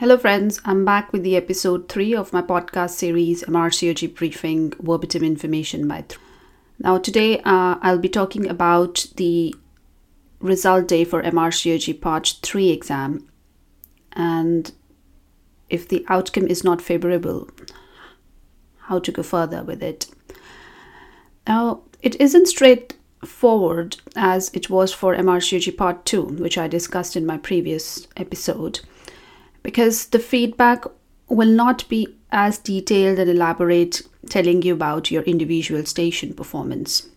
Hello, friends. I'm back with the episode three of my podcast series, MRCOG Briefing Verbatim Information by Th- Now, today uh, I'll be talking about the result day for MRCOG Part 3 exam and if the outcome is not favorable, how to go further with it. Now, it isn't straightforward as it was for MRCOG Part 2, which I discussed in my previous episode because the feedback will not be as detailed and elaborate telling you about your individual station performance.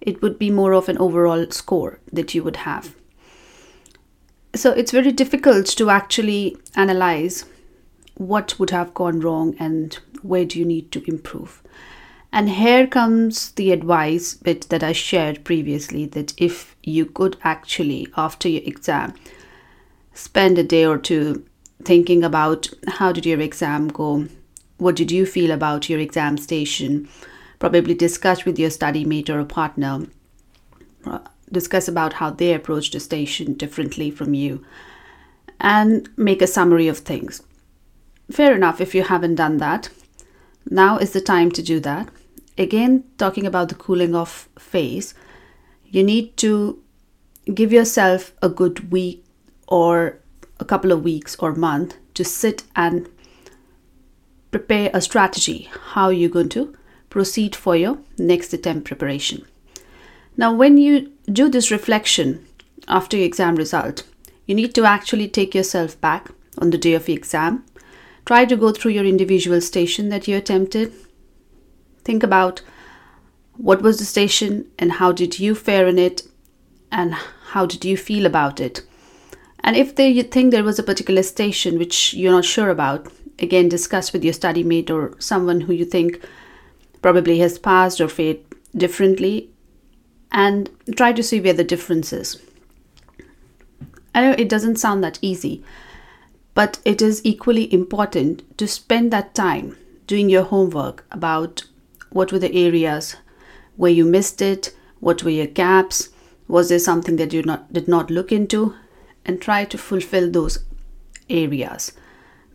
It would be more of an overall score that you would have. So it's very difficult to actually analyze what would have gone wrong and where do you need to improve. And here comes the advice bit that I shared previously that if you could actually, after your exam, spend a day or two thinking about how did your exam go? What did you feel about your exam station? Probably discuss with your study mate or a partner. Uh, discuss about how they approached the station differently from you. And make a summary of things. Fair enough if you haven't done that. Now is the time to do that. Again talking about the cooling off phase you need to give yourself a good week or a couple of weeks or month to sit and prepare a strategy. How you're going to proceed for your next attempt preparation? Now when you do this reflection after your exam result you need to actually take yourself back on the day of the exam. Try to go through your individual station that you attempted. Think about what was the station and how did you fare in it and how did you feel about it and if they, you think there was a particular station which you're not sure about, again, discuss with your study mate or someone who you think probably has passed or fared differently and try to see where the difference is. I know it doesn't sound that easy, but it is equally important to spend that time doing your homework about what were the areas where you missed it, what were your gaps, was there something that you not, did not look into, and try to fulfill those areas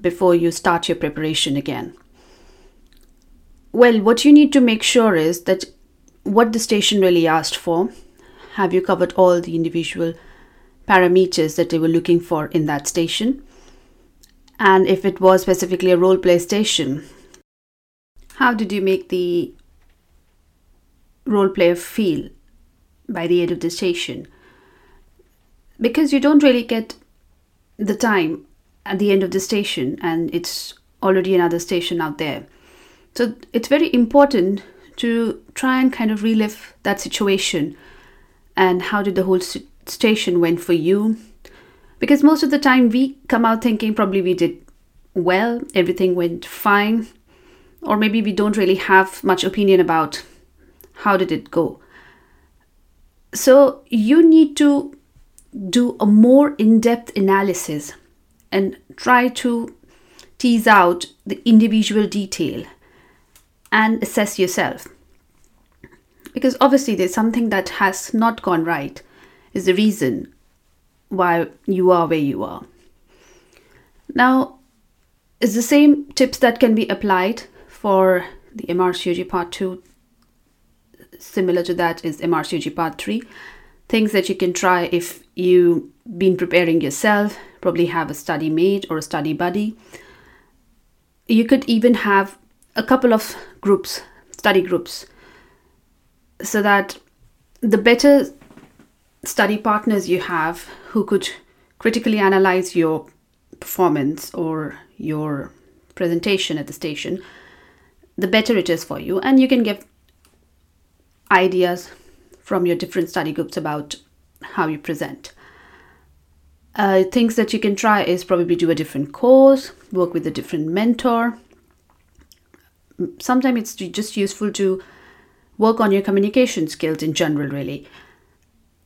before you start your preparation again. Well, what you need to make sure is that what the station really asked for. Have you covered all the individual parameters that they were looking for in that station? And if it was specifically a role play station, how did you make the role player feel by the end of the station? Because you don't really get the time at the end of the station and it's already another station out there. So it's very important to try and kind of relive that situation and how did the whole station went for you because most of the time we come out thinking probably we did well everything went fine or maybe we don't really have much opinion about how did it go so you need to do a more in depth analysis and try to tease out the individual detail and assess yourself. Because obviously, there's something that has not gone right, is the reason why you are where you are. Now, it's the same tips that can be applied for the MRCOG Part 2. Similar to that is MRCOG Part 3 things that you can try if you've been preparing yourself, probably have a study mate or a study buddy. You could even have a couple of groups, study groups, so that the better study partners you have who could critically analyze your performance or your presentation at the station, the better it is for you. And you can give ideas from your different study groups about how you present. Uh, things that you can try is probably do a different course, work with a different mentor. Sometimes it's just useful to work on your communication skills in general, really.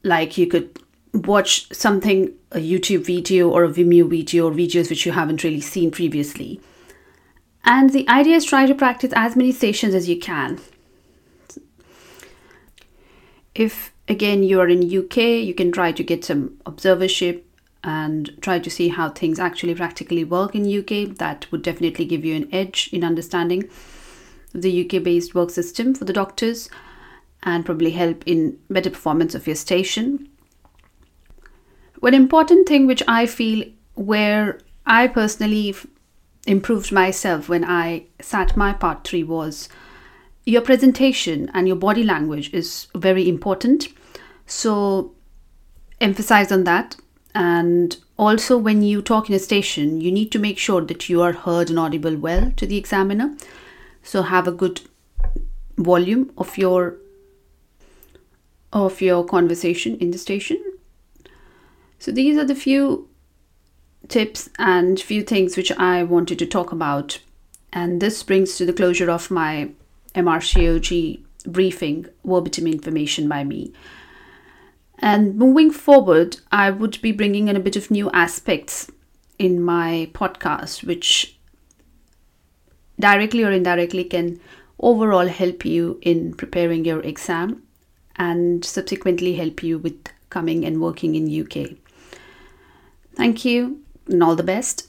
Like you could watch something, a YouTube video or a Vimeo video or videos which you haven't really seen previously. And the idea is try to practice as many stations as you can if again you are in UK, you can try to get some observership and try to see how things actually practically work in UK. That would definitely give you an edge in understanding the UK based work system for the doctors and probably help in better performance of your station. One important thing which I feel where I personally improved myself when I sat my part 3 was your presentation and your body language is very important. So emphasize on that. And also when you talk in a station you need to make sure that you are heard and audible well to the examiner. So have a good volume of your of your conversation in the station. So these are the few tips and few things which i wanted to talk about. And this brings to the closure of my mrcog briefing verbatim information by me and moving forward, I would be bringing in a bit of new aspects in my podcast, which directly or indirectly can overall help you in preparing your exam and subsequently help you with coming and working in UK. Thank you and all the best.